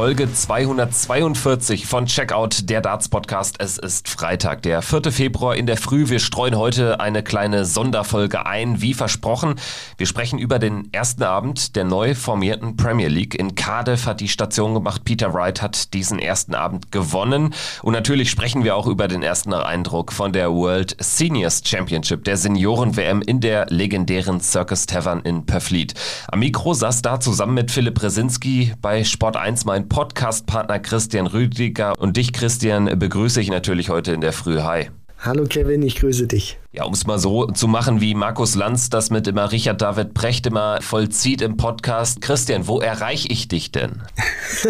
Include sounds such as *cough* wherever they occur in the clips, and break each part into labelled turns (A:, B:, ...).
A: Folge 242 von Checkout, der Darts Podcast. Es ist Freitag, der 4. Februar in der Früh. Wir streuen heute eine kleine Sonderfolge ein, wie versprochen. Wir sprechen über den ersten Abend der neu formierten Premier League. In Cardiff hat die Station gemacht. Peter Wright hat diesen ersten Abend gewonnen. Und natürlich sprechen wir auch über den ersten Eindruck von der World Seniors Championship, der Senioren-WM in der legendären Circus Tavern in Pöfflied. Am Mikro saß da zusammen mit Philipp Resinski bei Sport 1 mein Podcast-Partner Christian Rüdiger. Und dich, Christian, begrüße ich natürlich heute in der Früh. Hi.
B: Hallo Kevin, ich grüße dich.
A: Ja, um es mal so zu machen, wie Markus Lanz das mit immer Richard David Precht immer vollzieht im Podcast. Christian, wo erreiche ich dich denn?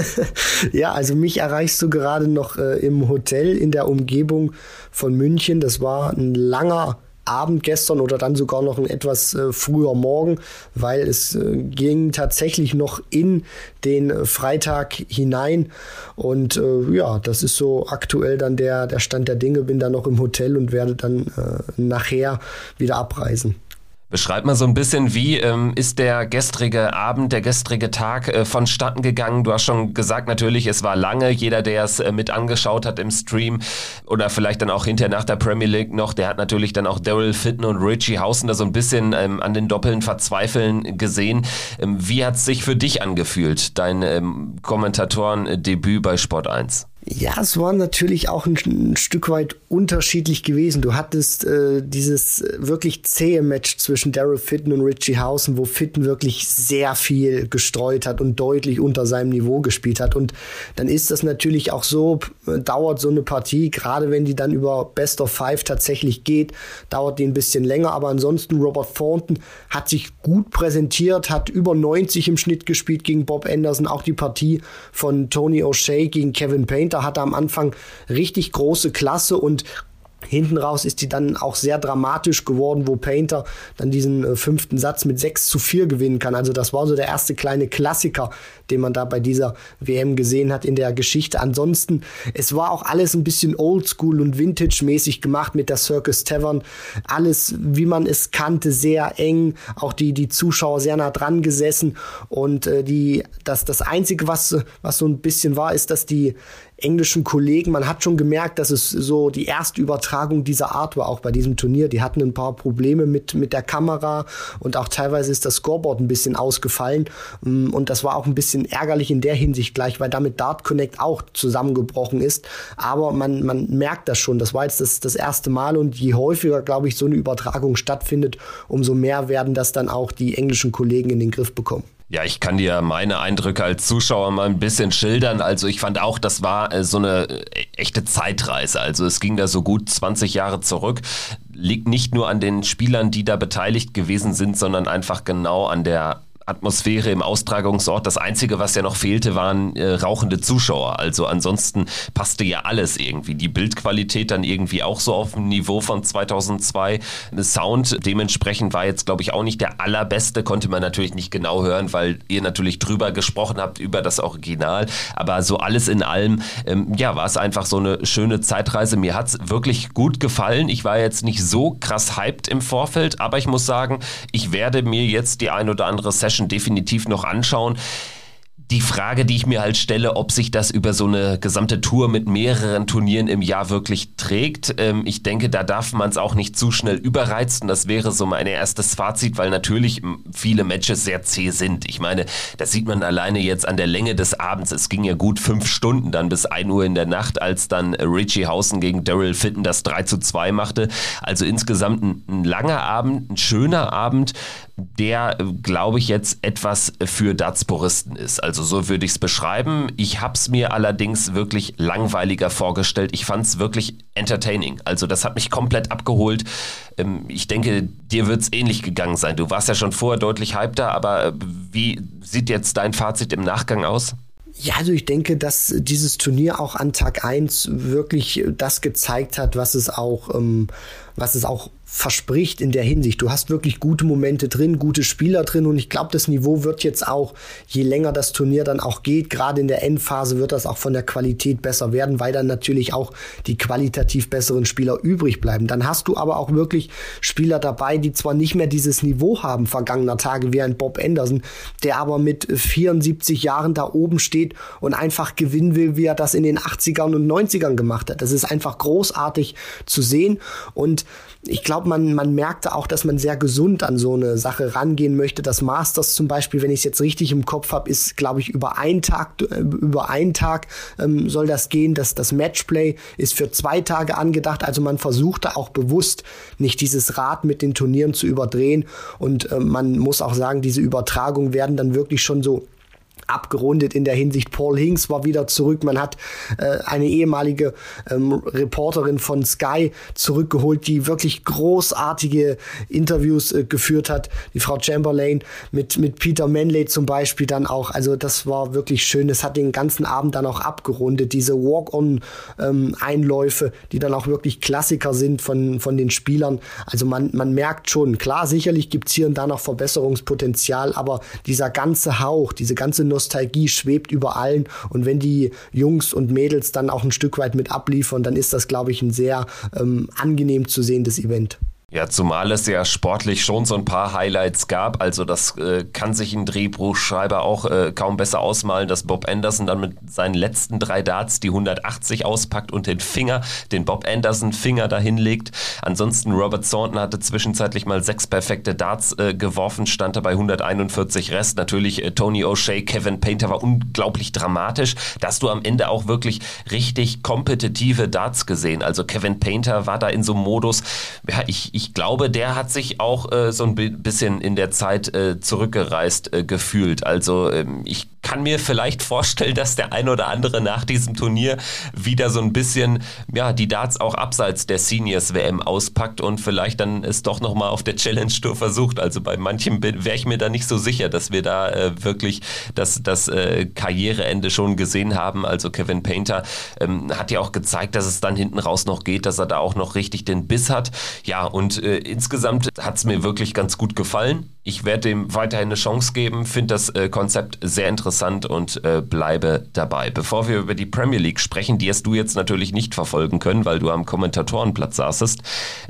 A: *laughs*
B: ja, also mich erreichst du gerade noch äh, im Hotel in der Umgebung von München. Das war ein langer Abend gestern oder dann sogar noch ein etwas äh, früher Morgen, weil es äh, ging tatsächlich noch in den Freitag hinein. Und äh, ja, das ist so aktuell dann der, der Stand der Dinge. Bin dann noch im Hotel und werde dann äh, nachher wieder abreisen.
A: Beschreib mal so ein bisschen, wie ähm, ist der gestrige Abend, der gestrige Tag äh, vonstatten gegangen? Du hast schon gesagt, natürlich, es war lange. Jeder, der es äh, mit angeschaut hat im Stream oder vielleicht dann auch hinterher nach der Premier League noch, der hat natürlich dann auch Daryl Fitton und Richie Hausen da so ein bisschen ähm, an den Doppeln verzweifeln gesehen. Ähm, wie hat es sich für dich angefühlt, dein ähm, Kommentatoren-Debüt bei Sport 1?
B: Ja, es war natürlich auch ein, ein Stück weit unterschiedlich gewesen. Du hattest äh, dieses äh, wirklich zähe Match zwischen Daryl Fitton und Richie Hausen, wo Fitton wirklich sehr viel gestreut hat und deutlich unter seinem Niveau gespielt hat. Und dann ist das natürlich auch so, dauert so eine Partie, gerade wenn die dann über Best of Five tatsächlich geht, dauert die ein bisschen länger. Aber ansonsten, Robert Thornton hat sich gut präsentiert, hat über 90 im Schnitt gespielt gegen Bob Anderson. Auch die Partie von Tony O'Shea gegen Kevin Payne Painter hatte am Anfang richtig große Klasse und Hinten raus ist die dann auch sehr dramatisch geworden, wo Painter dann diesen äh, fünften Satz mit 6 zu 4 gewinnen kann. Also das war so der erste kleine Klassiker, den man da bei dieser WM gesehen hat in der Geschichte. Ansonsten, es war auch alles ein bisschen oldschool und vintage-mäßig gemacht mit der Circus Tavern. Alles, wie man es kannte, sehr eng. Auch die, die Zuschauer sehr nah dran gesessen. Und äh, die, das, das Einzige, was, was so ein bisschen war, ist, dass die englischen Kollegen. Man hat schon gemerkt, dass es so die erste Übertragung dieser Art war, auch bei diesem Turnier. Die hatten ein paar Probleme mit, mit der Kamera und auch teilweise ist das Scoreboard ein bisschen ausgefallen. Mm, und das war auch ein bisschen ärgerlich in der Hinsicht gleich, weil damit Dart Connect auch zusammengebrochen ist. Aber man, man merkt das schon. Das war jetzt das, das erste Mal und je häufiger, glaube ich, so eine Übertragung stattfindet, umso mehr werden das dann auch die englischen Kollegen in den Griff bekommen.
A: Ja, ich kann dir meine Eindrücke als Zuschauer mal ein bisschen schildern. Also ich fand auch, das war äh, so eine äh, echte Zeitreise. Also es ging da so gut 20 Jahre zurück. Liegt nicht nur an den Spielern, die da beteiligt gewesen sind, sondern einfach genau an der Atmosphäre im Austragungsort. Das Einzige, was ja noch fehlte, waren äh, rauchende Zuschauer. Also ansonsten passte ja alles irgendwie. Die Bildqualität dann irgendwie auch so auf dem Niveau von 2002. Sound dementsprechend war jetzt, glaube ich, auch nicht der allerbeste. Konnte man natürlich nicht genau hören, weil ihr natürlich drüber gesprochen habt, über das Original. Aber so alles in allem, ähm, ja, war es einfach so eine schöne Zeitreise. Mir hat es wirklich gut gefallen. Ich war jetzt nicht so krass hyped im Vorfeld, aber ich muss sagen, ich werde mir jetzt die ein oder andere Session Session definitiv noch anschauen die Frage, die ich mir halt stelle, ob sich das über so eine gesamte Tour mit mehreren Turnieren im Jahr wirklich trägt. Ähm, ich denke, da darf man es auch nicht zu schnell überreizen. Das wäre so mein erstes Fazit, weil natürlich viele Matches sehr zäh sind. Ich meine, das sieht man alleine jetzt an der Länge des Abends. Es ging ja gut fünf Stunden dann bis ein Uhr in der Nacht, als dann Richie Hausen gegen Daryl Fitton das 3 zu 2 machte. Also insgesamt ein, ein langer Abend, ein schöner Abend, der, glaube ich, jetzt etwas für Darts-Puristen ist. Also so würde ich es beschreiben. Ich habe es mir allerdings wirklich langweiliger vorgestellt. Ich fand es wirklich entertaining. Also das hat mich komplett abgeholt. Ähm, ich denke, dir wird es ähnlich gegangen sein. Du warst ja schon vorher deutlich hypter, aber äh, wie sieht jetzt dein Fazit im Nachgang aus?
B: Ja, also ich denke, dass dieses Turnier auch an Tag 1 wirklich das gezeigt hat, was es auch, ähm, was es auch verspricht in der Hinsicht. Du hast wirklich gute Momente drin, gute Spieler drin und ich glaube, das Niveau wird jetzt auch, je länger das Turnier dann auch geht, gerade in der Endphase wird das auch von der Qualität besser werden, weil dann natürlich auch die qualitativ besseren Spieler übrig bleiben. Dann hast du aber auch wirklich Spieler dabei, die zwar nicht mehr dieses Niveau haben vergangener Tage wie ein Bob Anderson, der aber mit 74 Jahren da oben steht und einfach gewinnen will, wie er das in den 80ern und 90ern gemacht hat. Das ist einfach großartig zu sehen und ich glaube, man, man merkte auch, dass man sehr gesund an so eine Sache rangehen möchte. Das Masters zum Beispiel, wenn ich es jetzt richtig im Kopf habe, ist, glaube ich, über einen Tag, äh, über einen Tag ähm, soll das gehen. Das, das Matchplay ist für zwei Tage angedacht. Also man versuchte auch bewusst nicht dieses Rad mit den Turnieren zu überdrehen. Und äh, man muss auch sagen, diese Übertragungen werden dann wirklich schon so abgerundet in der Hinsicht. Paul Hinks war wieder zurück. Man hat äh, eine ehemalige ähm, Reporterin von Sky zurückgeholt, die wirklich großartige Interviews äh, geführt hat. Die Frau Chamberlain mit, mit Peter Manley zum Beispiel dann auch. Also das war wirklich schön. Es hat den ganzen Abend dann auch abgerundet. Diese Walk-on-Einläufe, ähm, die dann auch wirklich Klassiker sind von, von den Spielern. Also man, man merkt schon, klar, sicherlich gibt's hier und da noch Verbesserungspotenzial, aber dieser ganze Hauch, diese ganze Nostalgie, Nostalgie schwebt über allen. Und wenn die Jungs und Mädels dann auch ein Stück weit mit abliefern, dann ist das, glaube ich, ein sehr ähm, angenehm zu sehendes Event.
A: Ja, zumal es ja sportlich schon so ein paar Highlights gab. Also das äh, kann sich ein Drehbuchschreiber auch äh, kaum besser ausmalen, dass Bob Anderson dann mit seinen letzten drei Darts die 180 auspackt und den Finger, den Bob Anderson Finger dahin legt. Ansonsten Robert Thornton hatte zwischenzeitlich mal sechs perfekte Darts äh, geworfen, stand dabei 141 Rest. Natürlich äh, Tony O'Shea, Kevin Painter war unglaublich dramatisch. Da hast du am Ende auch wirklich richtig kompetitive Darts gesehen. Also Kevin Painter war da in so einem Modus, ja, ich ich glaube, der hat sich auch äh, so ein bisschen in der Zeit äh, zurückgereist äh, gefühlt. Also ähm, ich kann mir vielleicht vorstellen, *laughs* dass der ein oder andere nach diesem Turnier wieder so ein bisschen ja, die Darts auch abseits der Seniors WM auspackt und vielleicht dann es doch nochmal auf der Challenge Tour versucht. Also bei manchem wäre ich mir da nicht so sicher, dass wir da äh, wirklich das, das äh, Karriereende schon gesehen haben. Also Kevin Painter ähm, hat ja auch gezeigt, dass es dann hinten raus noch geht, dass er da auch noch richtig den Biss hat. Ja, und äh, insgesamt hat es mir wirklich ganz gut gefallen. Ich werde dem weiterhin eine Chance geben, finde das äh, Konzept sehr interessant und äh, bleibe dabei. Bevor wir über die Premier League sprechen, die hast du jetzt natürlich nicht verfolgen können, weil du am Kommentatorenplatz saßest,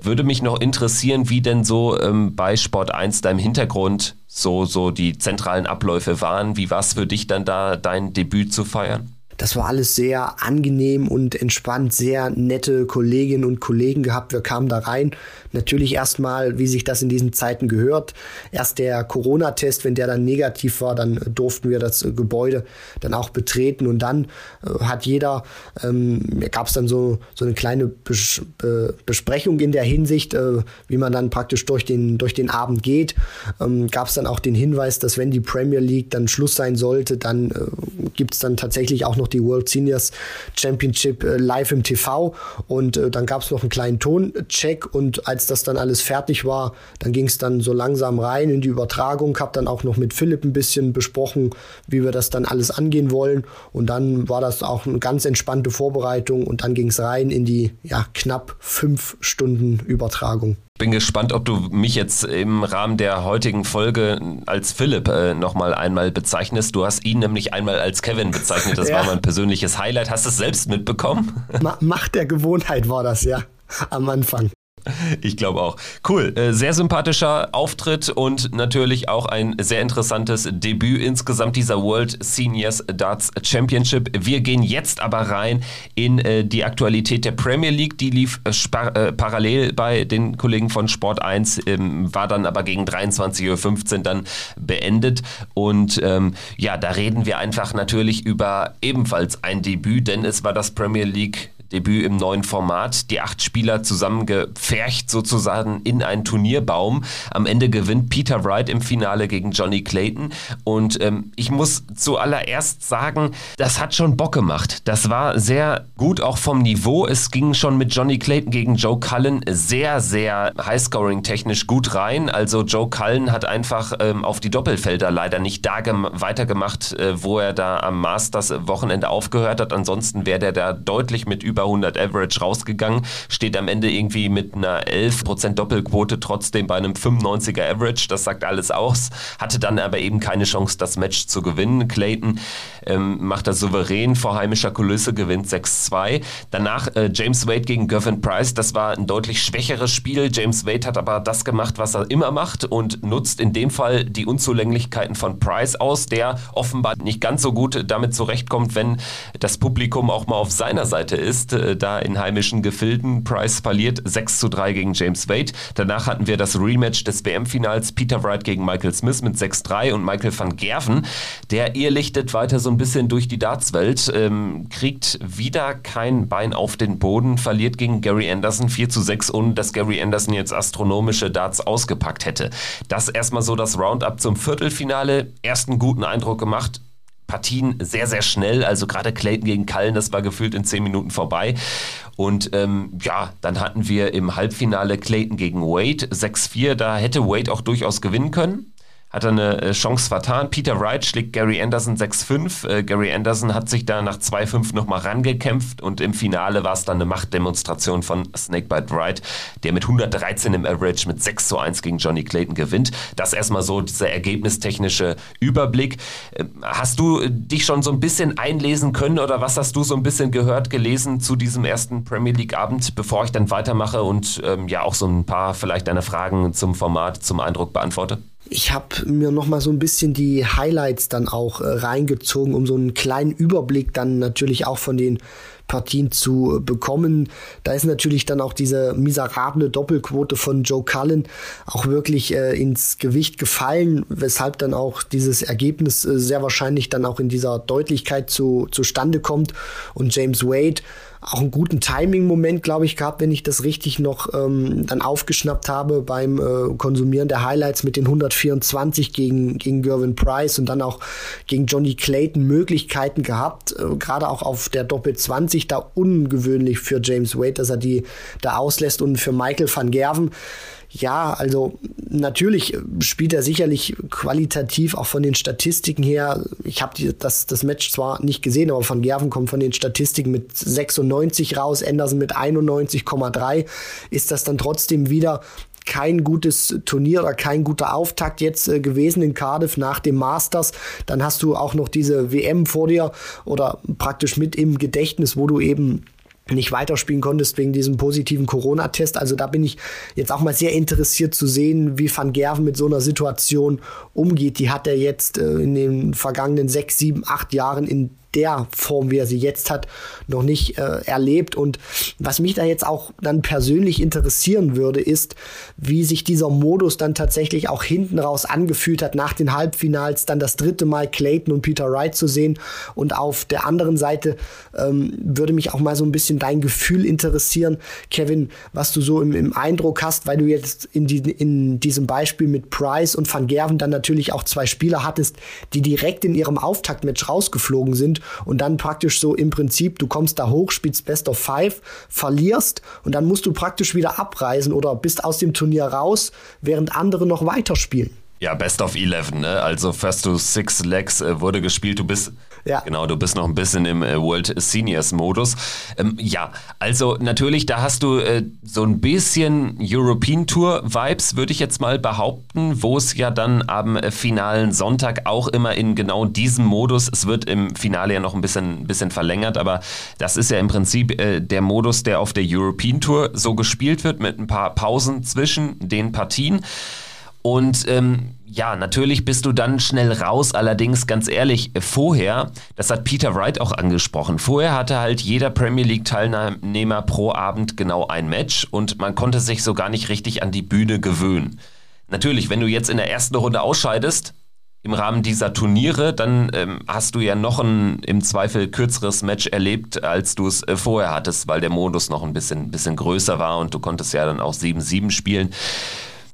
A: würde mich noch interessieren, wie denn so ähm, bei Sport 1 deinem Hintergrund so, so die zentralen Abläufe waren. Wie war es für dich dann da, dein Debüt zu feiern?
B: Das war alles sehr angenehm und entspannt, sehr nette Kolleginnen und Kollegen gehabt. Wir kamen da rein. Natürlich erstmal, wie sich das in diesen Zeiten gehört. Erst der Corona-Test, wenn der dann negativ war, dann durften wir das Gebäude dann auch betreten und dann äh, hat jeder, ähm, gab es dann so, so eine kleine Bes Be Besprechung in der Hinsicht, äh, wie man dann praktisch durch den, durch den Abend geht. Ähm, gab es dann auch den Hinweis, dass wenn die Premier League dann Schluss sein sollte, dann äh, gibt es dann tatsächlich auch noch die World Seniors Championship äh, live im TV und äh, dann gab es noch einen kleinen Toncheck. Und als das dann alles fertig war, dann ging es dann so langsam rein in die Übertragung, habe dann auch noch mit Philipp ein bisschen besprochen, wie wir das dann alles angehen wollen. Und dann war das auch eine ganz entspannte Vorbereitung. Und dann ging es rein in die ja, knapp fünf Stunden Übertragung
A: bin gespannt, ob du mich jetzt im Rahmen der heutigen Folge als Philipp äh, nochmal einmal bezeichnest. Du hast ihn nämlich einmal als Kevin bezeichnet. Das *laughs* ja. war mein persönliches Highlight. Hast du es selbst mitbekommen?
B: Macht der Gewohnheit war das, ja, am Anfang. *laughs*
A: Ich glaube auch. Cool. Äh, sehr sympathischer Auftritt und natürlich auch ein sehr interessantes Debüt insgesamt dieser World Seniors Darts Championship. Wir gehen jetzt aber rein in äh, die Aktualität der Premier League. Die lief äh, parallel bei den Kollegen von Sport 1, ähm, war dann aber gegen 23.15 Uhr dann beendet. Und ähm, ja, da reden wir einfach natürlich über ebenfalls ein Debüt, denn es war das Premier League Debüt im neuen Format. Die acht Spieler zusammengepfercht sozusagen in einen Turnierbaum. Am Ende gewinnt Peter Wright im Finale gegen Johnny Clayton. Und ähm, ich muss zuallererst sagen, das hat schon Bock gemacht. Das war sehr gut auch vom Niveau. Es ging schon mit Johnny Clayton gegen Joe Cullen sehr, sehr highscoring-technisch gut rein. Also Joe Cullen hat einfach ähm, auf die Doppelfelder leider nicht da weitergemacht, äh, wo er da am Masters-Wochenende aufgehört hat. Ansonsten wäre der da deutlich mit über über 100 Average rausgegangen, steht am Ende irgendwie mit einer 11% Doppelquote trotzdem bei einem 95er Average. Das sagt alles aus. Hatte dann aber eben keine Chance, das Match zu gewinnen. Clayton ähm, macht das souverän vor heimischer Kulisse, gewinnt 6-2. Danach äh, James Wade gegen Gervin Price. Das war ein deutlich schwächeres Spiel. James Wade hat aber das gemacht, was er immer macht und nutzt in dem Fall die Unzulänglichkeiten von Price aus, der offenbar nicht ganz so gut damit zurechtkommt, wenn das Publikum auch mal auf seiner Seite ist, äh, da in heimischen Gefilden. Price verliert 6 zu 3 gegen James Wade. Danach hatten wir das Rematch des WM-Finals Peter Wright gegen Michael Smith mit 6-3 und Michael van Gerven, der irrlichtet weiter so ein bisschen durch die Dartswelt, ähm, kriegt wieder kein Bein auf den Boden, verliert gegen Gary Anderson 4 zu 6, ohne dass Gary Anderson jetzt astronomische Darts ausgepackt hätte. Das erstmal so das Roundup zum Viertelfinale. Ersten guten Eindruck gemacht. Partien sehr, sehr schnell. Also gerade Clayton gegen Cullen, das war gefühlt in zehn Minuten vorbei. Und ähm, ja, dann hatten wir im Halbfinale Clayton gegen Wade 6-4. Da hätte Wade auch durchaus gewinnen können hat er eine äh, Chance vertan. Peter Wright schlägt Gary Anderson 6-5. Äh, Gary Anderson hat sich da nach 2-5 nochmal rangekämpft und im Finale war es dann eine Machtdemonstration von Snakebite Wright, der mit 113 im Average mit 6 zu 1 gegen Johnny Clayton gewinnt. Das erstmal so dieser ergebnistechnische Überblick. Äh, hast du dich schon so ein bisschen einlesen können oder was hast du so ein bisschen gehört, gelesen zu diesem ersten Premier League Abend, bevor ich dann weitermache und ähm, ja auch so ein paar vielleicht deine Fragen zum Format, zum Eindruck beantworte?
B: Ich habe mir noch mal so ein bisschen die Highlights dann auch äh, reingezogen, um so einen kleinen Überblick dann natürlich auch von den Partien zu bekommen. Da ist natürlich dann auch diese miserable Doppelquote von Joe Cullen auch wirklich äh, ins Gewicht gefallen, weshalb dann auch dieses Ergebnis äh, sehr wahrscheinlich dann auch in dieser Deutlichkeit zu, zustande kommt. Und James Wade auch einen guten Timing-Moment, glaube ich, gehabt, wenn ich das richtig noch ähm, dann aufgeschnappt habe beim äh, Konsumieren der Highlights mit den 124 gegen, gegen Gervin Price und dann auch gegen Johnny Clayton Möglichkeiten gehabt, äh, gerade auch auf der Doppel 20, da ungewöhnlich für James Wade, dass er die da auslässt und für Michael van Gerven ja, also natürlich spielt er sicherlich qualitativ auch von den Statistiken her. Ich habe das, das Match zwar nicht gesehen, aber Van Gerven kommt von den Statistiken mit 96 raus, Anderson mit 91,3. Ist das dann trotzdem wieder kein gutes Turnier oder kein guter Auftakt jetzt äh, gewesen in Cardiff nach dem Masters. Dann hast du auch noch diese WM vor dir oder praktisch mit im Gedächtnis, wo du eben nicht weiterspielen konntest wegen diesem positiven Corona-Test. Also da bin ich jetzt auch mal sehr interessiert zu sehen, wie Van Gerven mit so einer Situation umgeht. Die hat er jetzt äh, in den vergangenen sechs, sieben, acht Jahren in der Form, wie er sie jetzt hat, noch nicht äh, erlebt. Und was mich da jetzt auch dann persönlich interessieren würde, ist, wie sich dieser Modus dann tatsächlich auch hinten raus angefühlt hat, nach den Halbfinals dann das dritte Mal Clayton und Peter Wright zu sehen. Und auf der anderen Seite ähm, würde mich auch mal so ein bisschen dein Gefühl interessieren, Kevin, was du so im, im Eindruck hast, weil du jetzt in, die, in diesem Beispiel mit Price und Van Gerven dann natürlich auch zwei Spieler hattest, die direkt in ihrem Auftaktmatch rausgeflogen sind und dann praktisch so im Prinzip, du kommst da hoch, spielst Best of Five, verlierst und dann musst du praktisch wieder abreisen oder bist aus dem Turnier raus, während andere noch weiterspielen.
A: Ja, Best of Eleven, ne? Also First to Six Legs äh, wurde gespielt. Du bist ja. Genau, du bist noch ein bisschen im äh, World Seniors Modus. Ähm, ja, also natürlich, da hast du äh, so ein bisschen European Tour Vibes, würde ich jetzt mal behaupten, wo es ja dann am äh, finalen Sonntag auch immer in genau diesem Modus, es wird im Finale ja noch ein bisschen, bisschen verlängert, aber das ist ja im Prinzip äh, der Modus, der auf der European Tour so gespielt wird, mit ein paar Pausen zwischen den Partien. Und ähm, ja, natürlich bist du dann schnell raus. Allerdings, ganz ehrlich, vorher, das hat Peter Wright auch angesprochen, vorher hatte halt jeder Premier League-Teilnehmer pro Abend genau ein Match und man konnte sich so gar nicht richtig an die Bühne gewöhnen. Natürlich, wenn du jetzt in der ersten Runde ausscheidest, im Rahmen dieser Turniere, dann ähm, hast du ja noch ein im Zweifel kürzeres Match erlebt, als du es äh, vorher hattest, weil der Modus noch ein bisschen, bisschen größer war und du konntest ja dann auch 7-7 spielen.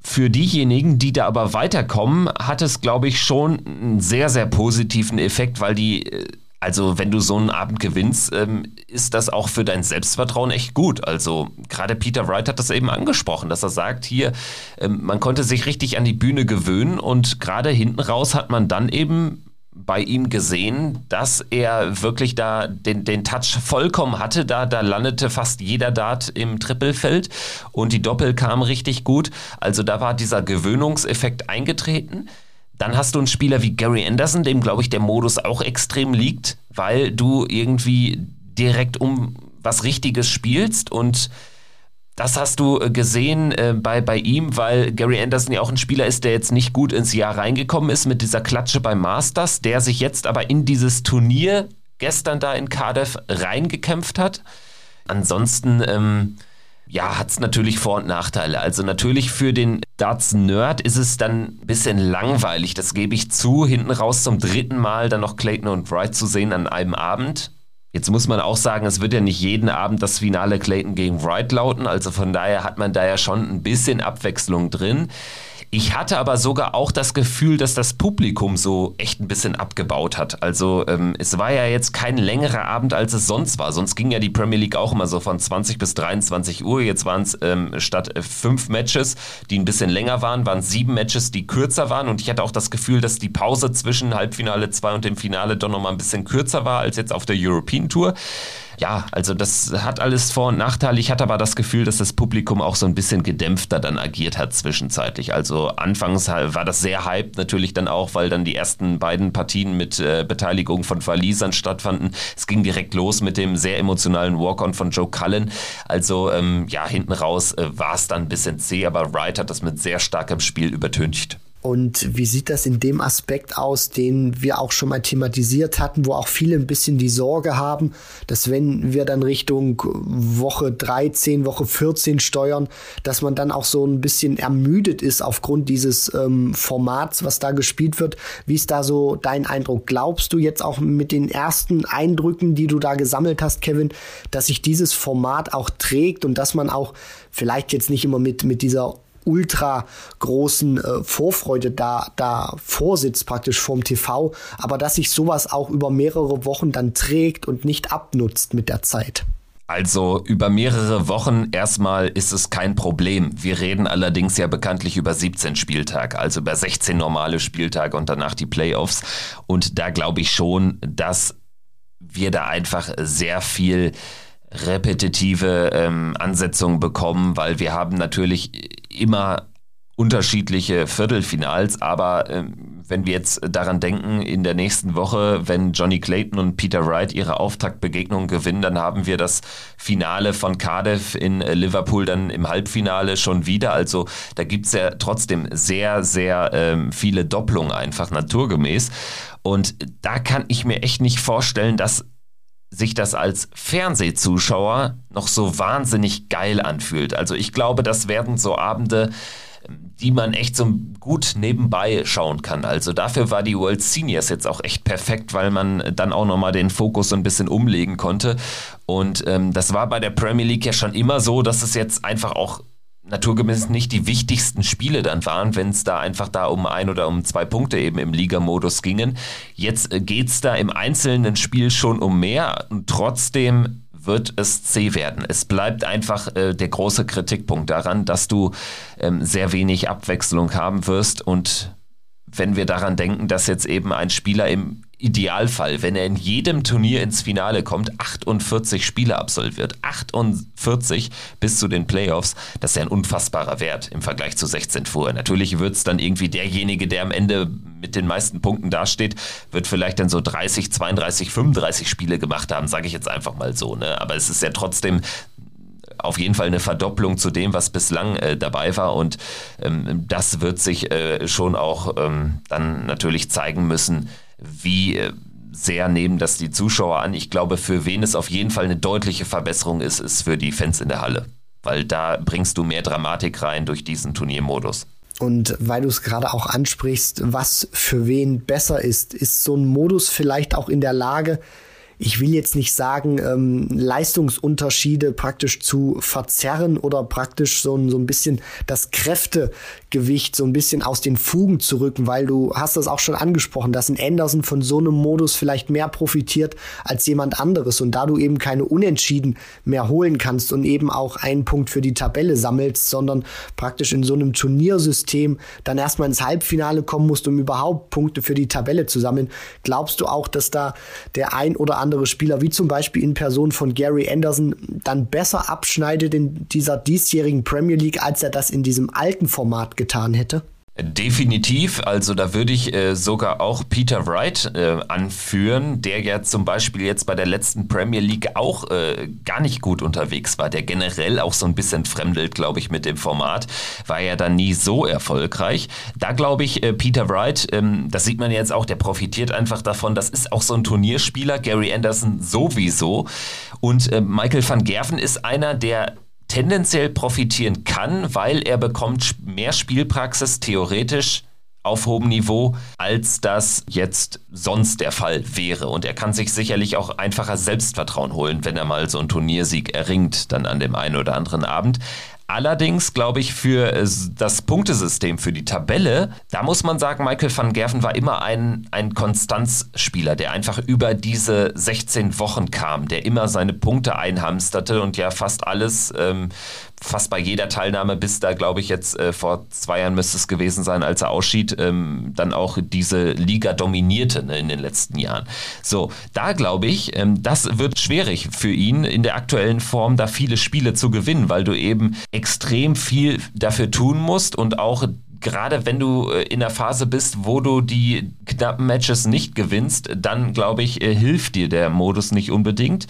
A: Für diejenigen, die da aber weiterkommen, hat es, glaube ich, schon einen sehr, sehr positiven Effekt, weil die, äh, also wenn du so einen Abend gewinnst, ähm, ist das auch für dein Selbstvertrauen echt gut. Also gerade Peter Wright hat das eben angesprochen, dass er sagt, hier, ähm, man konnte sich richtig an die Bühne gewöhnen und gerade hinten raus hat man dann eben bei ihm gesehen, dass er wirklich da den, den Touch vollkommen hatte. Da, da landete fast jeder Dart im Trippelfeld und die Doppel kam richtig gut. Also da war dieser Gewöhnungseffekt eingetreten. Dann hast du einen Spieler wie Gary Anderson, dem glaube ich der Modus auch extrem liegt, weil du irgendwie direkt um was Richtiges spielst und das hast du äh, gesehen äh, bei, bei ihm, weil Gary Anderson ja auch ein Spieler ist, der jetzt nicht gut ins Jahr reingekommen ist mit dieser Klatsche beim Masters, der sich jetzt aber in dieses Turnier gestern da in Cardiff reingekämpft hat. Ansonsten, ähm, ja, hat es natürlich Vor- und Nachteile. Also natürlich für den Darts-Nerd ist es dann ein bisschen langweilig, das gebe ich zu, hinten raus zum dritten Mal dann noch Clayton und Wright zu sehen an einem Abend. Jetzt muss man auch sagen, es wird ja nicht jeden Abend das Finale Clayton gegen Wright lauten, also von daher hat man da ja schon ein bisschen Abwechslung drin. Ich hatte aber sogar auch das Gefühl, dass das Publikum so echt ein bisschen abgebaut hat. Also ähm, es war ja jetzt kein längerer Abend, als es sonst war. Sonst ging ja die Premier League auch immer so von 20 bis 23 Uhr. Jetzt waren es ähm, statt äh, fünf Matches, die ein bisschen länger waren, waren sieben Matches, die kürzer waren. Und ich hatte auch das Gefühl, dass die Pause zwischen Halbfinale 2 und dem Finale doch nochmal ein bisschen kürzer war als jetzt auf der European Tour ja, also das hat alles Vor- und Nachteile. Ich hatte aber das Gefühl, dass das Publikum auch so ein bisschen gedämpfter dann agiert hat zwischenzeitlich. Also anfangs war das sehr hyped natürlich dann auch, weil dann die ersten beiden Partien mit äh, Beteiligung von Verliesern stattfanden. Es ging direkt los mit dem sehr emotionalen Walk-on von Joe Cullen. Also ähm, ja, hinten raus äh, war es dann ein bisschen zäh, aber Wright hat das mit sehr starkem Spiel übertüncht.
B: Und wie sieht das in dem Aspekt aus, den wir auch schon mal thematisiert hatten, wo auch viele ein bisschen die Sorge haben, dass wenn wir dann Richtung Woche 13, Woche 14 steuern, dass man dann auch so ein bisschen ermüdet ist aufgrund dieses ähm, Formats, was da gespielt wird. Wie ist da so dein Eindruck? Glaubst du jetzt auch mit den ersten Eindrücken, die du da gesammelt hast, Kevin, dass sich dieses Format auch trägt und dass man auch vielleicht jetzt nicht immer mit, mit dieser ultra großen äh, Vorfreude da, da vorsitzt praktisch vorm TV, aber dass sich sowas auch über mehrere Wochen dann trägt und nicht abnutzt mit der Zeit.
A: Also über mehrere Wochen erstmal ist es kein Problem. Wir reden allerdings ja bekanntlich über 17 Spieltage, also über 16 normale Spieltage und danach die Playoffs. Und da glaube ich schon, dass wir da einfach sehr viel repetitive ähm, Ansetzungen bekommen, weil wir haben natürlich immer unterschiedliche Viertelfinals, aber ähm, wenn wir jetzt daran denken, in der nächsten Woche, wenn Johnny Clayton und Peter Wright ihre Auftaktbegegnung gewinnen, dann haben wir das Finale von Cardiff in äh, Liverpool dann im Halbfinale schon wieder. Also da gibt es ja trotzdem sehr, sehr ähm, viele Doppelungen einfach naturgemäß. Und da kann ich mir echt nicht vorstellen, dass sich das als Fernsehzuschauer noch so wahnsinnig geil anfühlt. Also ich glaube, das werden so Abende, die man echt so gut nebenbei schauen kann. Also dafür war die World Seniors jetzt auch echt perfekt, weil man dann auch nochmal den Fokus so ein bisschen umlegen konnte. Und ähm, das war bei der Premier League ja schon immer so, dass es jetzt einfach auch naturgemäß nicht die wichtigsten Spiele dann waren, wenn es da einfach da um ein oder um zwei Punkte eben im Ligamodus gingen. Jetzt äh, geht es da im einzelnen Spiel schon um mehr und trotzdem wird es zäh werden. Es bleibt einfach äh, der große Kritikpunkt daran, dass du ähm, sehr wenig Abwechslung haben wirst und wenn wir daran denken, dass jetzt eben ein Spieler im Idealfall, wenn er in jedem Turnier ins Finale kommt, 48 Spiele absolviert. 48 bis zu den Playoffs. Das ist ja ein unfassbarer Wert im Vergleich zu 16 vorher. Natürlich wird es dann irgendwie derjenige, der am Ende mit den meisten Punkten dasteht, wird vielleicht dann so 30, 32, 35 Spiele gemacht haben, sage ich jetzt einfach mal so. Ne? Aber es ist ja trotzdem auf jeden Fall eine Verdopplung zu dem, was bislang äh, dabei war. Und ähm, das wird sich äh, schon auch ähm, dann natürlich zeigen müssen, wie äh, sehr nehmen das die Zuschauer an. Ich glaube, für wen es auf jeden Fall eine deutliche Verbesserung ist, ist für die Fans in der Halle. Weil da bringst du mehr Dramatik rein durch diesen Turniermodus.
B: Und weil du es gerade auch ansprichst, was für wen besser ist, ist so ein Modus vielleicht auch in der Lage, ich will jetzt nicht sagen, ähm, Leistungsunterschiede praktisch zu verzerren oder praktisch so, so ein bisschen das Kräftegewicht so ein bisschen aus den Fugen zu rücken, weil du hast das auch schon angesprochen, dass ein Anderson von so einem Modus vielleicht mehr profitiert als jemand anderes und da du eben keine Unentschieden mehr holen kannst und eben auch einen Punkt für die Tabelle sammelst, sondern praktisch in so einem Turniersystem dann erstmal ins Halbfinale kommen musst, um überhaupt Punkte für die Tabelle zu sammeln, glaubst du auch, dass da der ein oder andere andere Spieler, wie zum Beispiel in Person von Gary Anderson, dann besser abschneidet in dieser diesjährigen Premier League, als er das in diesem alten Format getan hätte?
A: Definitiv, also da würde ich äh, sogar auch Peter Wright äh, anführen, der ja zum Beispiel jetzt bei der letzten Premier League auch äh, gar nicht gut unterwegs war, der generell auch so ein bisschen fremdelt, glaube ich, mit dem Format, war ja dann nie so erfolgreich. Da glaube ich, äh, Peter Wright, ähm, das sieht man jetzt auch, der profitiert einfach davon, das ist auch so ein Turnierspieler, Gary Anderson sowieso und äh, Michael van Gerven ist einer, der tendenziell profitieren kann, weil er bekommt mehr Spielpraxis theoretisch auf hohem Niveau, als das jetzt sonst der Fall wäre. Und er kann sich sicherlich auch einfacher Selbstvertrauen holen, wenn er mal so einen Turniersieg erringt, dann an dem einen oder anderen Abend. Allerdings glaube ich für äh, das Punktesystem, für die Tabelle, da muss man sagen, Michael van Gerven war immer ein, ein Konstanzspieler, der einfach über diese 16 Wochen kam, der immer seine Punkte einhamsterte und ja fast alles ähm, fast bei jeder Teilnahme, bis da, glaube ich, jetzt äh, vor zwei Jahren müsste es gewesen sein, als er ausschied, ähm, dann auch diese Liga dominierte ne, in den letzten Jahren. So, da glaube ich, ähm, das wird schwierig für ihn in der aktuellen Form, da viele Spiele zu gewinnen, weil du eben extrem viel dafür tun musst und auch gerade wenn du äh, in der Phase bist, wo du die knappen Matches nicht gewinnst, dann glaube ich, äh, hilft dir der Modus nicht unbedingt.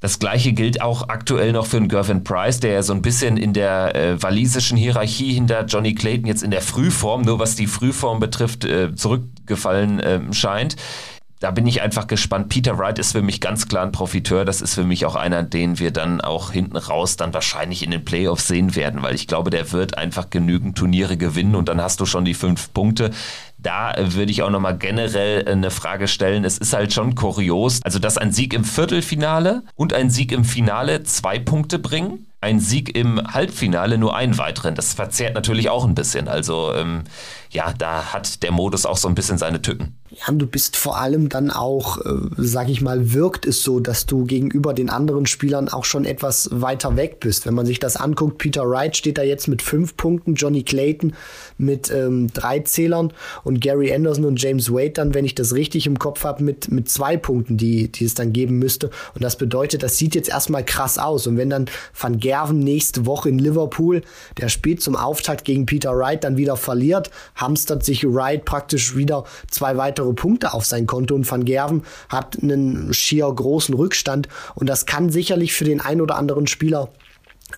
A: Das gleiche gilt auch aktuell noch für einen Gervin Price, der ja so ein bisschen in der äh, walisischen Hierarchie hinter Johnny Clayton jetzt in der Frühform, nur was die Frühform betrifft, äh, zurückgefallen äh, scheint da bin ich einfach gespannt. Peter Wright ist für mich ganz klar ein Profiteur. Das ist für mich auch einer, den wir dann auch hinten raus dann wahrscheinlich in den Playoffs sehen werden, weil ich glaube, der wird einfach genügend Turniere gewinnen und dann hast du schon die fünf Punkte da würde ich auch nochmal generell eine Frage stellen. Es ist halt schon kurios, also dass ein Sieg im Viertelfinale und ein Sieg im Finale zwei Punkte bringen. Ein Sieg im Halbfinale nur einen weiteren. Das verzerrt natürlich auch ein bisschen. Also ähm, ja, da hat der Modus auch so ein bisschen seine Tücken.
B: Ja, du bist vor allem dann auch, äh, sag ich mal, wirkt es so, dass du gegenüber den anderen Spielern auch schon etwas weiter weg bist. Wenn man sich das anguckt, Peter Wright steht da jetzt mit fünf Punkten, Johnny Clayton mit ähm, drei Zählern und Gary Anderson und James Wade dann, wenn ich das richtig im Kopf habe, mit, mit zwei Punkten, die, die es dann geben müsste. Und das bedeutet, das sieht jetzt erstmal krass aus. Und wenn dann Van Gerven nächste Woche in Liverpool, der spielt zum Auftakt gegen Peter Wright, dann wieder verliert, hamstert sich Wright praktisch wieder zwei weitere Punkte auf sein Konto und Van Gerven hat einen schier großen Rückstand. Und das kann sicherlich für den ein oder anderen Spieler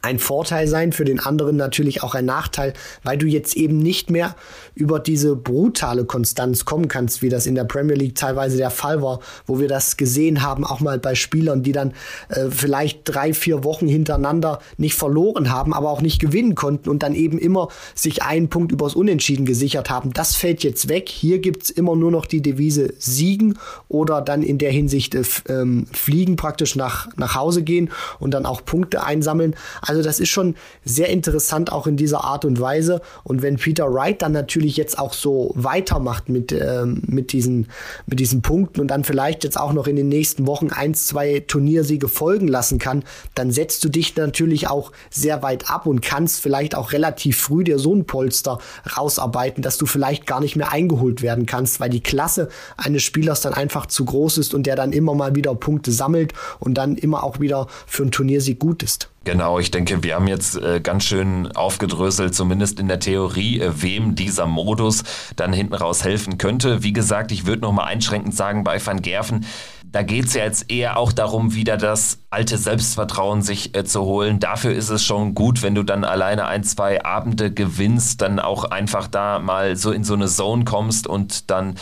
B: ein Vorteil sein, für den anderen natürlich auch ein Nachteil, weil du jetzt eben nicht mehr über diese brutale Konstanz kommen kannst, wie das in der Premier League teilweise der Fall war, wo wir das gesehen haben, auch mal bei Spielern, die dann äh, vielleicht drei, vier Wochen hintereinander nicht verloren haben, aber auch nicht gewinnen konnten und dann eben immer sich einen Punkt übers Unentschieden gesichert haben. Das fällt jetzt weg. Hier gibt's immer nur noch die Devise siegen oder dann in der Hinsicht äh, ähm, fliegen, praktisch nach, nach Hause gehen und dann auch Punkte einsammeln. Also das ist schon sehr interessant auch in dieser Art und Weise. Und wenn Peter Wright dann natürlich jetzt auch so weitermacht mit, ähm, mit, diesen, mit diesen Punkten und dann vielleicht jetzt auch noch in den nächsten Wochen eins, zwei Turniersiege folgen lassen kann, dann setzt du dich natürlich auch sehr weit ab und kannst vielleicht auch relativ früh dir so ein Polster rausarbeiten, dass du vielleicht gar nicht mehr eingeholt werden kannst, weil die Klasse eines Spielers dann einfach zu groß ist und der dann immer mal wieder Punkte sammelt und dann immer auch wieder für einen Turniersieg gut ist.
A: Genau, ich denke, wir haben jetzt äh, ganz schön aufgedröselt, zumindest in der Theorie, äh, wem dieser Modus dann hinten raus helfen könnte. Wie gesagt, ich würde noch mal einschränkend sagen, bei Van Gerven, da geht es ja jetzt eher auch darum, wieder das alte Selbstvertrauen sich äh, zu holen. Dafür ist es schon gut, wenn du dann alleine ein, zwei Abende gewinnst, dann auch einfach da mal so in so eine Zone kommst und dann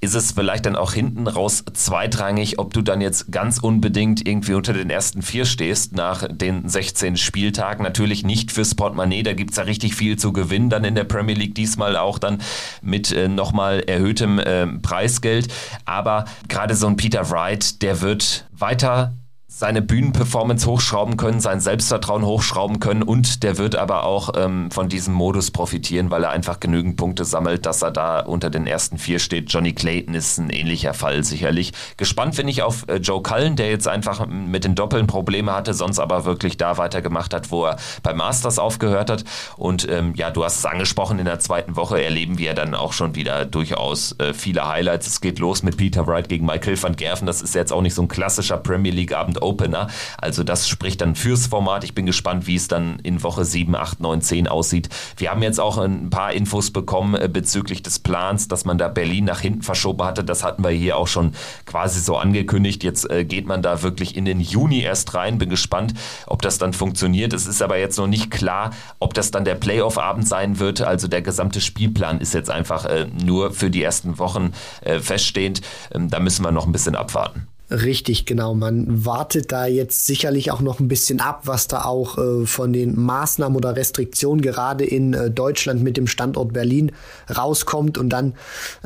A: ist es vielleicht dann auch hinten raus zweitrangig, ob du dann jetzt ganz unbedingt irgendwie unter den ersten vier stehst nach den 16 Spieltagen. Natürlich nicht fürs Portemonnaie, da gibt es ja richtig viel zu gewinnen dann in der Premier League, diesmal auch dann mit äh, nochmal erhöhtem äh, Preisgeld. Aber gerade so ein Peter Wright, White, der wird weiter seine Bühnenperformance hochschrauben können, sein Selbstvertrauen hochschrauben können und der wird aber auch ähm, von diesem Modus profitieren, weil er einfach genügend Punkte sammelt, dass er da unter den ersten vier steht. Johnny Clayton ist ein ähnlicher Fall sicherlich. Gespannt bin ich auf äh, Joe Cullen, der jetzt einfach mit den Doppeln Probleme hatte, sonst aber wirklich da weitergemacht hat, wo er beim Masters aufgehört hat. Und ähm, ja, du hast es angesprochen, in der zweiten Woche erleben wir dann auch schon wieder durchaus äh, viele Highlights. Es geht los mit Peter Wright gegen Michael van Gerven. Das ist jetzt auch nicht so ein klassischer Premier League Abend Opener. Also das spricht dann fürs Format. Ich bin gespannt, wie es dann in Woche 7, 8, 9, 10 aussieht. Wir haben jetzt auch ein paar Infos bekommen äh, bezüglich des Plans, dass man da Berlin nach hinten verschoben hatte. Das hatten wir hier auch schon quasi so angekündigt. Jetzt äh, geht man da wirklich in den Juni erst rein. Bin gespannt, ob das dann funktioniert. Es ist aber jetzt noch nicht klar, ob das dann der Playoff-Abend sein wird. Also der gesamte Spielplan ist jetzt einfach äh, nur für die ersten Wochen feststehend. Ähm, da müssen wir noch ein bisschen abwarten.
B: Richtig, genau. Man wartet da jetzt sicherlich auch noch ein bisschen ab, was da auch äh, von den Maßnahmen oder Restriktionen gerade in äh, Deutschland mit dem Standort Berlin rauskommt. Und dann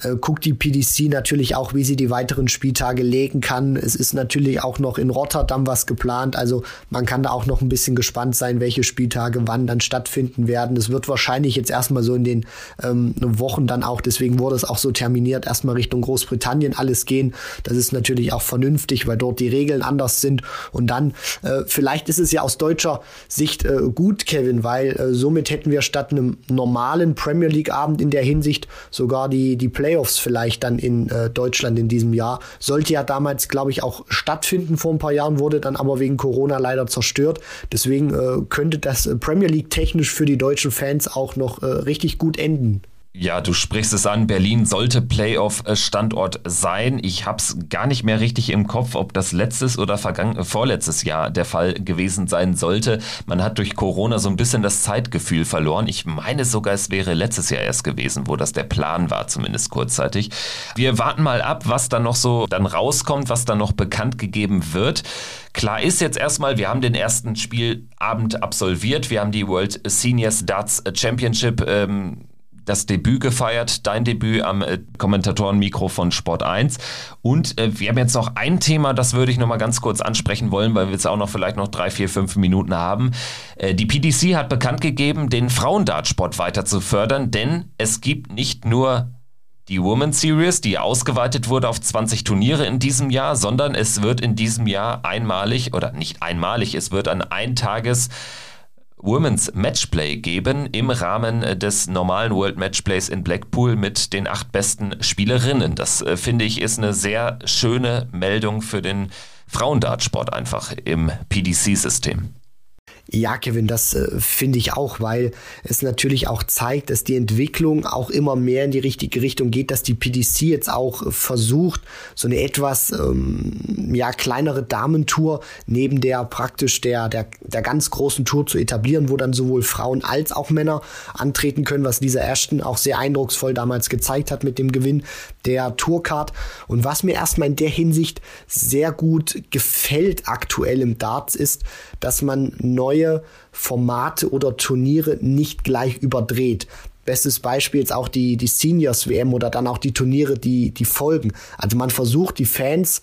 B: äh, guckt die PDC natürlich auch, wie sie die weiteren Spieltage legen kann. Es ist natürlich auch noch in Rotterdam was geplant. Also man kann da auch noch ein bisschen gespannt sein, welche Spieltage wann dann stattfinden werden. Es wird wahrscheinlich jetzt erstmal so in den ähm, Wochen dann auch, deswegen wurde es auch so terminiert, erstmal Richtung Großbritannien alles gehen. Das ist natürlich auch vernünftig vernünftig, weil dort die Regeln anders sind. Und dann, äh, vielleicht ist es ja aus deutscher Sicht äh, gut, Kevin, weil äh, somit hätten wir statt einem normalen Premier League-Abend in der Hinsicht sogar die, die Playoffs vielleicht dann in äh, Deutschland in diesem Jahr. Sollte ja damals, glaube ich, auch stattfinden vor ein paar Jahren, wurde dann aber wegen Corona leider zerstört. Deswegen äh, könnte das äh, Premier League technisch für die deutschen Fans auch noch richtig gut enden.
A: Ja, du sprichst es an. Berlin sollte Playoff-Standort sein. Ich habe es gar nicht mehr richtig im Kopf, ob das letztes oder vergangen, vorletztes Jahr der Fall gewesen sein sollte. Man hat durch Corona so ein bisschen das Zeitgefühl verloren. Ich meine sogar, es wäre letztes Jahr erst gewesen, wo das der Plan war, zumindest kurzzeitig. Wir warten mal ab, was dann noch so dann rauskommt, was dann noch bekannt gegeben wird. Klar ist jetzt erstmal, wir haben den ersten Spielabend absolviert. Wir haben die World Seniors Darts Championship ähm, das Debüt gefeiert, dein Debüt am äh, Kommentatorenmikro von Sport 1. Und äh, wir haben jetzt noch ein Thema, das würde ich noch mal ganz kurz ansprechen wollen, weil wir jetzt auch noch vielleicht noch drei, vier, fünf Minuten haben. Äh, die PDC hat bekannt gegeben, den Frauendartsport weiter zu fördern, denn es gibt nicht nur die Women's Series, die ausgeweitet wurde auf 20 Turniere in diesem Jahr, sondern es wird in diesem Jahr einmalig oder nicht einmalig, es wird ein Eintages Women's Matchplay geben im Rahmen des normalen World Matchplays in Blackpool mit den acht besten Spielerinnen. Das äh, finde ich ist eine sehr schöne Meldung für den Frauendartsport einfach im PDC-System.
B: Ja, Kevin, das äh, finde ich auch, weil es natürlich auch zeigt, dass die Entwicklung auch immer mehr in die richtige Richtung geht, dass die PDC jetzt auch äh, versucht, so eine etwas ähm, ja kleinere Damentour neben der praktisch der, der der ganz großen Tour zu etablieren, wo dann sowohl Frauen als auch Männer antreten können, was Lisa Ashton auch sehr eindrucksvoll damals gezeigt hat mit dem Gewinn der Tourcard. Und was mir erstmal in der Hinsicht sehr gut gefällt aktuell im Darts ist, dass man neue Formate oder Turniere nicht gleich überdreht. Bestes Beispiel jetzt auch die, die Seniors WM oder dann auch die Turniere, die, die folgen. Also man versucht die Fans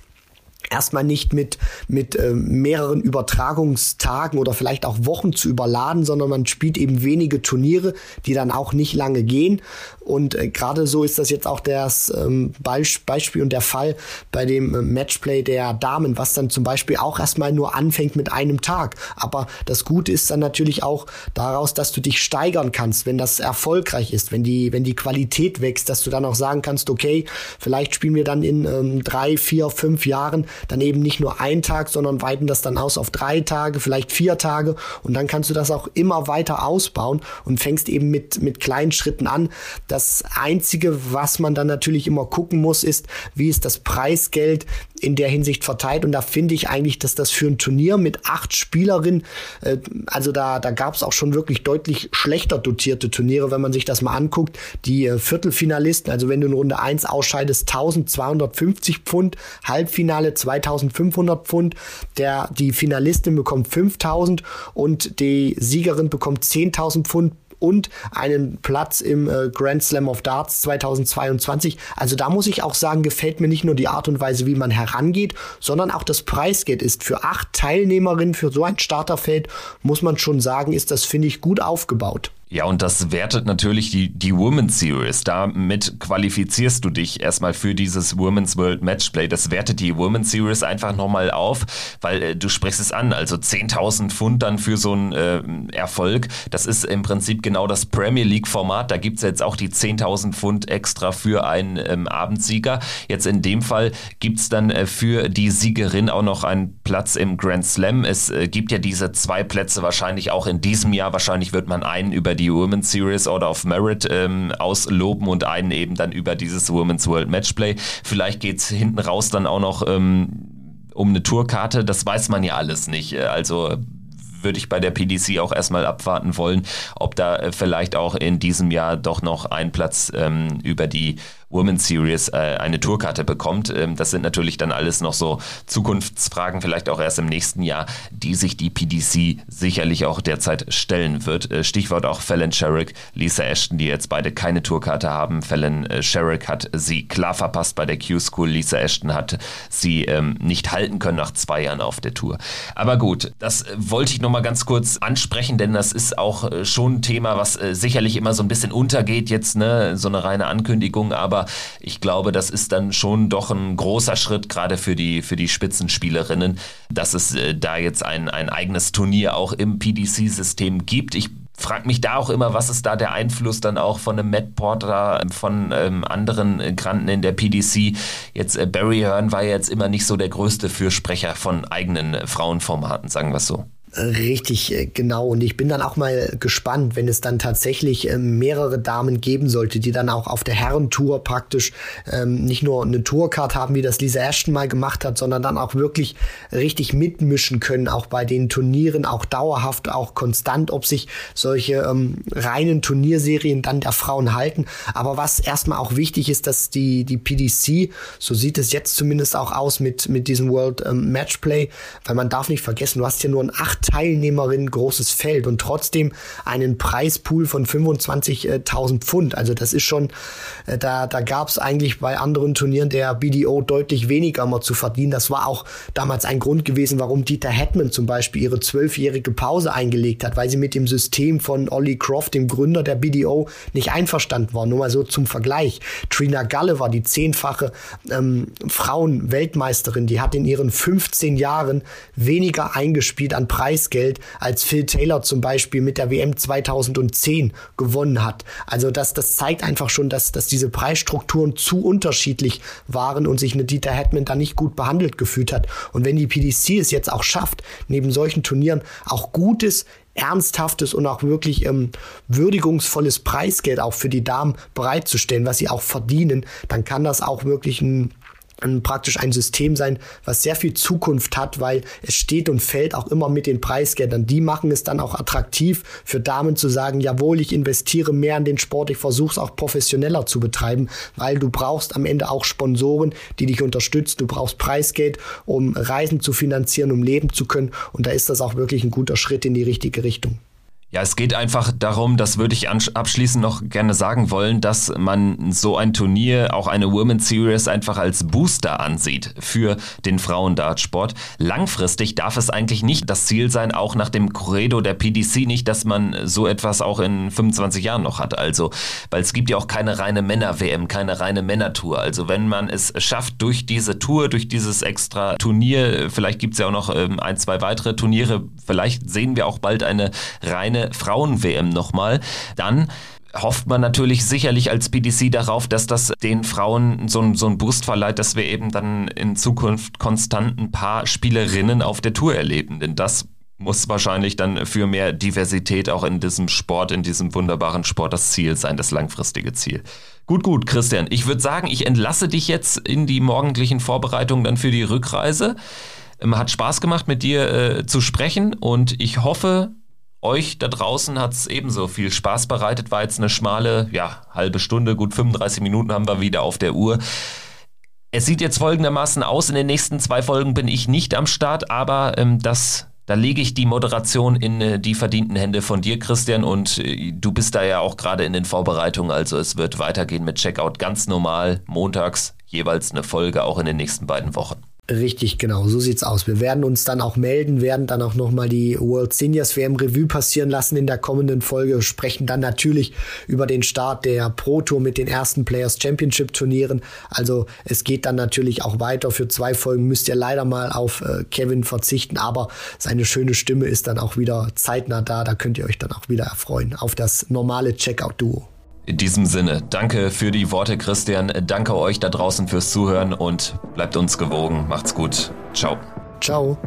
B: erstmal nicht mit, mit äh, mehreren Übertragungstagen oder vielleicht auch Wochen zu überladen, sondern man spielt eben wenige Turniere, die dann auch nicht lange gehen. Und äh, gerade so ist das jetzt auch das ähm, Beispiel und der Fall bei dem äh, Matchplay der Damen, was dann zum Beispiel auch erstmal nur anfängt mit einem Tag. Aber das Gute ist dann natürlich auch daraus, dass du dich steigern kannst, wenn das erfolgreich ist, wenn die, wenn die Qualität wächst, dass du dann auch sagen kannst, okay, vielleicht spielen wir dann in ähm, drei, vier, fünf Jahren dann eben nicht nur ein Tag, sondern weiten das dann aus auf drei Tage, vielleicht vier Tage und dann kannst du das auch immer weiter ausbauen und fängst eben mit, mit kleinen Schritten an. Das Einzige, was man dann natürlich immer gucken muss, ist, wie ist das Preisgeld in der Hinsicht verteilt und da finde ich eigentlich, dass das für ein Turnier mit acht Spielerinnen, äh, also da, da gab es auch schon wirklich deutlich schlechter dotierte Turniere, wenn man sich das mal anguckt. Die äh, Viertelfinalisten, also wenn du in Runde 1 ausscheidest, 1250 Pfund, Halbfinale 2500 Pfund, der, die Finalistin bekommt 5000 und die Siegerin bekommt 10.000 Pfund und einen Platz im äh, Grand Slam of Darts 2022. Also da muss ich auch sagen, gefällt mir nicht nur die Art und Weise, wie man herangeht, sondern auch das Preisgeld ist für acht Teilnehmerinnen für so ein Starterfeld, muss man schon sagen, ist das, finde ich, gut aufgebaut.
A: Ja, und das wertet natürlich die, die Women's Series. Damit qualifizierst du dich erstmal für dieses Women's World Matchplay. Das wertet die Women's Series einfach nochmal auf, weil äh, du sprichst es an. Also 10.000 Pfund dann für so einen äh, Erfolg. Das ist im Prinzip genau das Premier League Format. Da gibt's jetzt auch die 10.000 Pfund extra für einen ähm, Abendsieger. Jetzt in dem Fall gibt's dann äh, für die Siegerin auch noch einen Platz im Grand Slam. Es äh, gibt ja diese zwei Plätze wahrscheinlich auch in diesem Jahr. Wahrscheinlich wird man einen über die Women's Series Order of Merit ähm, ausloben und einen eben dann über dieses Women's World Matchplay. Vielleicht geht es hinten raus dann auch noch ähm, um eine Tourkarte. Das weiß man ja alles nicht. Äh, also würde ich bei der PDC auch erstmal abwarten wollen, ob da äh, vielleicht auch in diesem Jahr doch noch ein Platz ähm, über die Women's Series äh, eine Tourkarte bekommt. Ähm, das sind natürlich dann alles noch so Zukunftsfragen, vielleicht auch erst im nächsten Jahr, die sich die PDC sicherlich auch derzeit stellen wird. Äh, Stichwort auch Fallon Sherrick, Lisa Ashton, die jetzt beide keine Tourkarte haben. Fallon äh, Sherrick hat sie klar verpasst bei der Q-School. Lisa Ashton hat sie ähm, nicht halten können nach zwei Jahren auf der Tour. Aber gut, das äh, wollte ich nochmal ganz kurz ansprechen, denn das ist auch äh, schon ein Thema, was äh, sicherlich immer so ein bisschen untergeht jetzt, ne? so eine reine Ankündigung, aber aber ich glaube, das ist dann schon doch ein großer Schritt, gerade für die, für die Spitzenspielerinnen, dass es äh, da jetzt ein, ein eigenes Turnier auch im PDC-System gibt. Ich frage mich da auch immer, was ist da der Einfluss dann auch von einem Matt Porter, von ähm, anderen Granten in der PDC. Jetzt äh, Barry Hearn war jetzt immer nicht so der größte Fürsprecher von eigenen äh, Frauenformaten, sagen wir es so.
B: Richtig, äh, genau. Und ich bin dann auch mal gespannt, wenn es dann tatsächlich ähm, mehrere Damen geben sollte, die dann auch auf der Herrentour praktisch ähm, nicht nur eine Tourcard haben, wie das Lisa Ashton mal gemacht hat, sondern dann auch wirklich richtig mitmischen können, auch bei den Turnieren, auch dauerhaft, auch konstant, ob sich solche ähm, reinen Turnierserien dann der Frauen halten. Aber was erstmal auch wichtig ist, dass die, die PDC, so sieht es jetzt zumindest auch aus mit, mit diesem World ähm, Matchplay, weil man darf nicht vergessen, du hast hier nur ein acht Teilnehmerinnen großes Feld und trotzdem einen Preispool von 25.000 Pfund. Also das ist schon, äh, da, da gab es eigentlich bei anderen Turnieren der BDO deutlich weniger mal zu verdienen. Das war auch damals ein Grund gewesen, warum Dieter Hetman zum Beispiel ihre zwölfjährige Pause eingelegt hat, weil sie mit dem System von Ollie Croft, dem Gründer der BDO, nicht einverstanden war. Nur mal so zum Vergleich. Trina Galle war die zehnfache ähm, Frauen-Weltmeisterin. Die hat in ihren 15 Jahren weniger eingespielt an Preis Preisgeld als Phil Taylor zum Beispiel mit der WM 2010 gewonnen hat. Also das, das zeigt einfach schon, dass, dass diese Preisstrukturen zu unterschiedlich waren und sich eine Dieter Hetman da nicht gut behandelt gefühlt hat. Und wenn die PDC es jetzt auch schafft, neben solchen Turnieren auch gutes ernsthaftes und auch wirklich ähm, würdigungsvolles Preisgeld auch für die Damen bereitzustellen, was sie auch verdienen, dann kann das auch wirklich ein ein, praktisch ein System sein, was sehr viel Zukunft hat, weil es steht und fällt auch immer mit den Preisgeldern. Die machen es dann auch attraktiv für Damen zu sagen, jawohl, ich investiere mehr in den Sport, ich versuche es auch professioneller zu betreiben, weil du brauchst am Ende auch Sponsoren, die dich unterstützen. Du brauchst Preisgeld, um Reisen zu finanzieren, um leben zu können. Und da ist das auch wirklich ein guter Schritt in die richtige Richtung.
A: Ja, es geht einfach darum, das würde ich abschließend noch gerne sagen wollen, dass man so ein Turnier, auch eine Women's Series einfach als Booster ansieht für den Frauendartsport. Langfristig darf es eigentlich nicht das Ziel sein, auch nach dem Credo der PDC nicht, dass man so etwas auch in 25 Jahren noch hat. Also, weil es gibt ja auch keine reine Männer-WM, keine reine Männertour. Also wenn man es schafft, durch diese Tour, durch dieses extra Turnier, vielleicht gibt es ja auch noch ähm, ein, zwei weitere Turniere, vielleicht sehen wir auch bald eine reine eine Frauen-WM nochmal, dann hofft man natürlich sicherlich als PDC darauf, dass das den Frauen so, so einen Boost verleiht, dass wir eben dann in Zukunft konstant ein paar Spielerinnen auf der Tour erleben. Denn das muss wahrscheinlich dann für mehr Diversität auch in diesem Sport, in diesem wunderbaren Sport das Ziel sein, das langfristige Ziel. Gut, gut, Christian. Ich würde sagen, ich entlasse dich jetzt in die morgendlichen Vorbereitungen dann für die Rückreise. Ähm, hat Spaß gemacht, mit dir äh, zu sprechen und ich hoffe, euch da draußen hat es ebenso viel Spaß bereitet. War jetzt eine schmale, ja, halbe Stunde, gut 35 Minuten haben wir wieder auf der Uhr. Es sieht jetzt folgendermaßen aus. In den nächsten zwei Folgen bin ich nicht am Start, aber ähm, das Da lege ich die Moderation in äh, die verdienten Hände von dir, Christian, und äh, du bist da ja auch gerade in den Vorbereitungen. Also es wird weitergehen mit Checkout ganz normal, montags jeweils eine Folge, auch in den nächsten beiden Wochen.
B: Richtig, genau, so sieht's aus. Wir werden uns dann auch melden, werden dann auch nochmal die World Seniors WM Revue passieren lassen in der kommenden Folge, sprechen dann natürlich über den Start der Pro Tour mit den ersten Players Championship Turnieren. Also es geht dann natürlich auch weiter. Für zwei Folgen müsst ihr leider mal auf äh, Kevin verzichten, aber seine schöne Stimme ist dann auch wieder zeitnah da. Da könnt ihr euch dann auch wieder erfreuen auf das normale Checkout-Duo.
A: In diesem Sinne, danke für die Worte, Christian. Danke euch da draußen fürs Zuhören und bleibt uns gewogen. Macht's gut. Ciao.
B: Ciao.